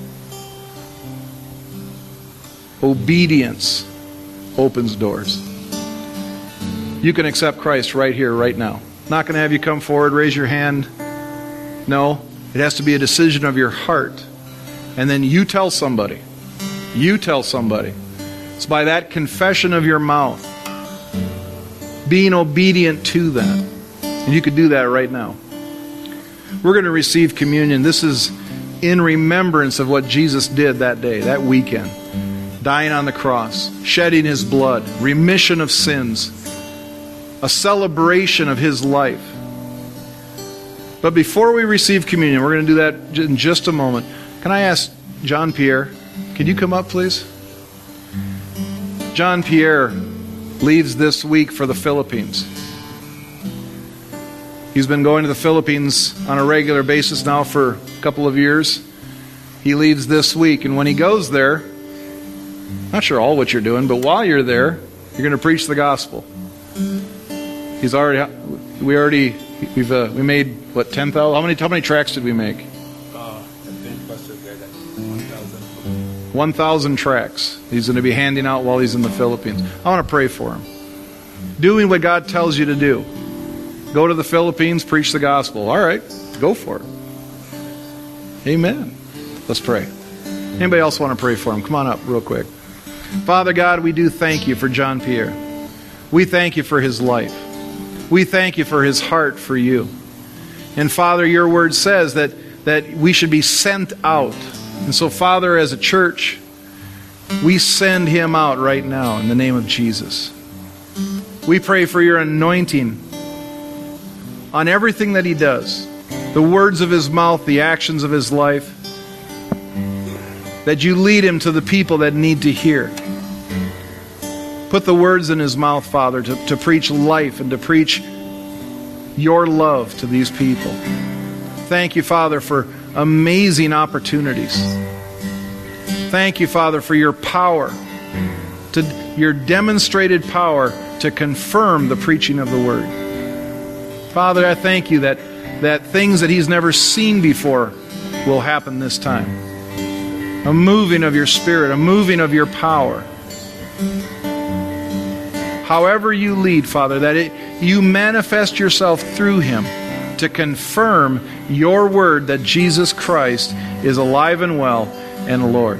A: Obedience opens doors. You can accept Christ right here, right now. Not going to have you come forward, raise your hand. No, it has to be a decision of your heart. And then you tell somebody. You tell somebody. It's by that confession of your mouth, being obedient to that. And you could do that right now. We're going to receive communion. This is in remembrance of what Jesus did that day, that weekend. Dying on the cross, shedding his blood, remission of sins, a celebration of his life. But before we receive communion, we're going to do that in just a moment. Can I ask John Pierre, can you come up, please? John Pierre leaves this week for the Philippines. He's been going to the Philippines on a regular basis now for a couple of years. He leaves this week, and when he goes there, not sure all what you're doing, but while you're there, you're going to preach the gospel. He's already, we already, we've uh, we made what ten thousand? How many how many tracks did we make?
D: Uh,
A: One thousand tracks. He's going to be handing out while he's in the Philippines. I want to pray for him. Doing what God tells you to do. Go to the Philippines, preach the gospel. All right, go for it. Amen. Let's pray. Anybody else want to pray for him? Come on up real quick. Father God, we do thank you for John Pierre. We thank you for his life. We thank you for his heart for you. And Father, your word says that, that we should be sent out. And so, Father, as a church, we send him out right now in the name of Jesus. We pray for your anointing on everything that he does the words of his mouth, the actions of his life. That you lead him to the people that need to hear. Put the words in his mouth, Father, to, to preach life and to preach your love to these people. Thank you, Father, for amazing opportunities. Thank you, Father, for your power, to your demonstrated power to confirm the preaching of the word. Father, I thank you that, that things that he's never seen before will happen this time. A moving of your spirit, a moving of your power however you lead, Father, that it, you manifest yourself through him to confirm your word that Jesus Christ is alive and well and Lord.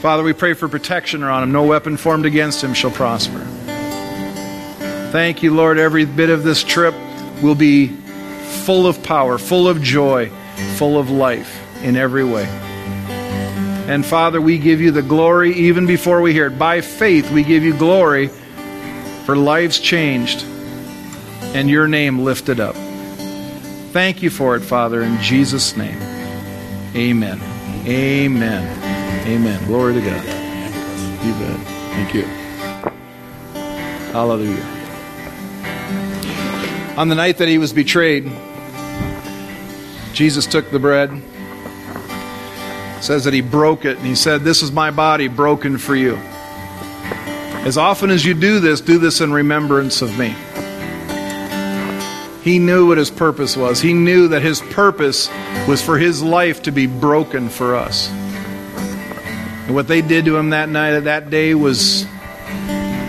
A: Father, we pray for protection around him. No weapon formed against him shall prosper. Thank you, Lord. Every bit of this trip will be full of power, full of joy, full of life in every way. And Father, we give you the glory even before we hear it. By faith, we give you glory for lives changed and your name lifted up. Thank you for it, Father, in Jesus' name. Amen. Amen. Amen. Glory to God. You bet. Thank you. Hallelujah. On the night that he was betrayed, Jesus took the bread says that he broke it and he said, This is my body broken for you. As often as you do this, do this in remembrance of me. He knew what his purpose was. He knew that his purpose was for his life to be broken for us. And what they did to him that night, that day, was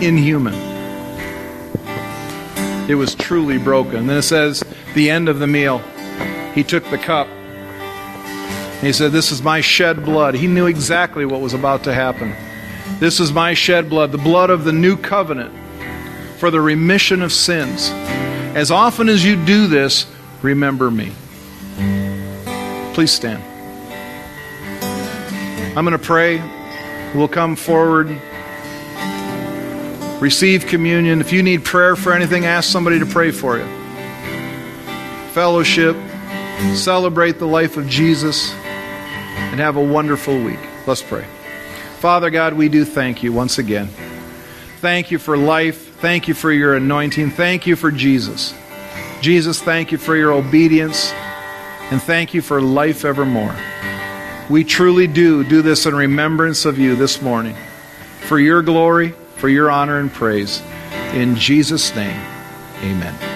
A: inhuman. It was truly broken. Then it says, the end of the meal, he took the cup he said, This is my shed blood. He knew exactly what was about to happen. This is my shed blood, the blood of the new covenant, for the remission of sins. As often as you do this, remember me. Please stand. I'm going to pray. We'll come forward, receive communion. If you need prayer for anything, ask somebody to pray for you. Fellowship, celebrate the life of Jesus, and have a wonderful week. Let's pray. Father God, we do thank you once again. Thank you for life. Thank you for your anointing. Thank you for Jesus. Jesus, thank you for your obedience. And thank you for life evermore. We truly do do this in remembrance of you this morning. For your glory, for your honor and praise. In Jesus' name, amen.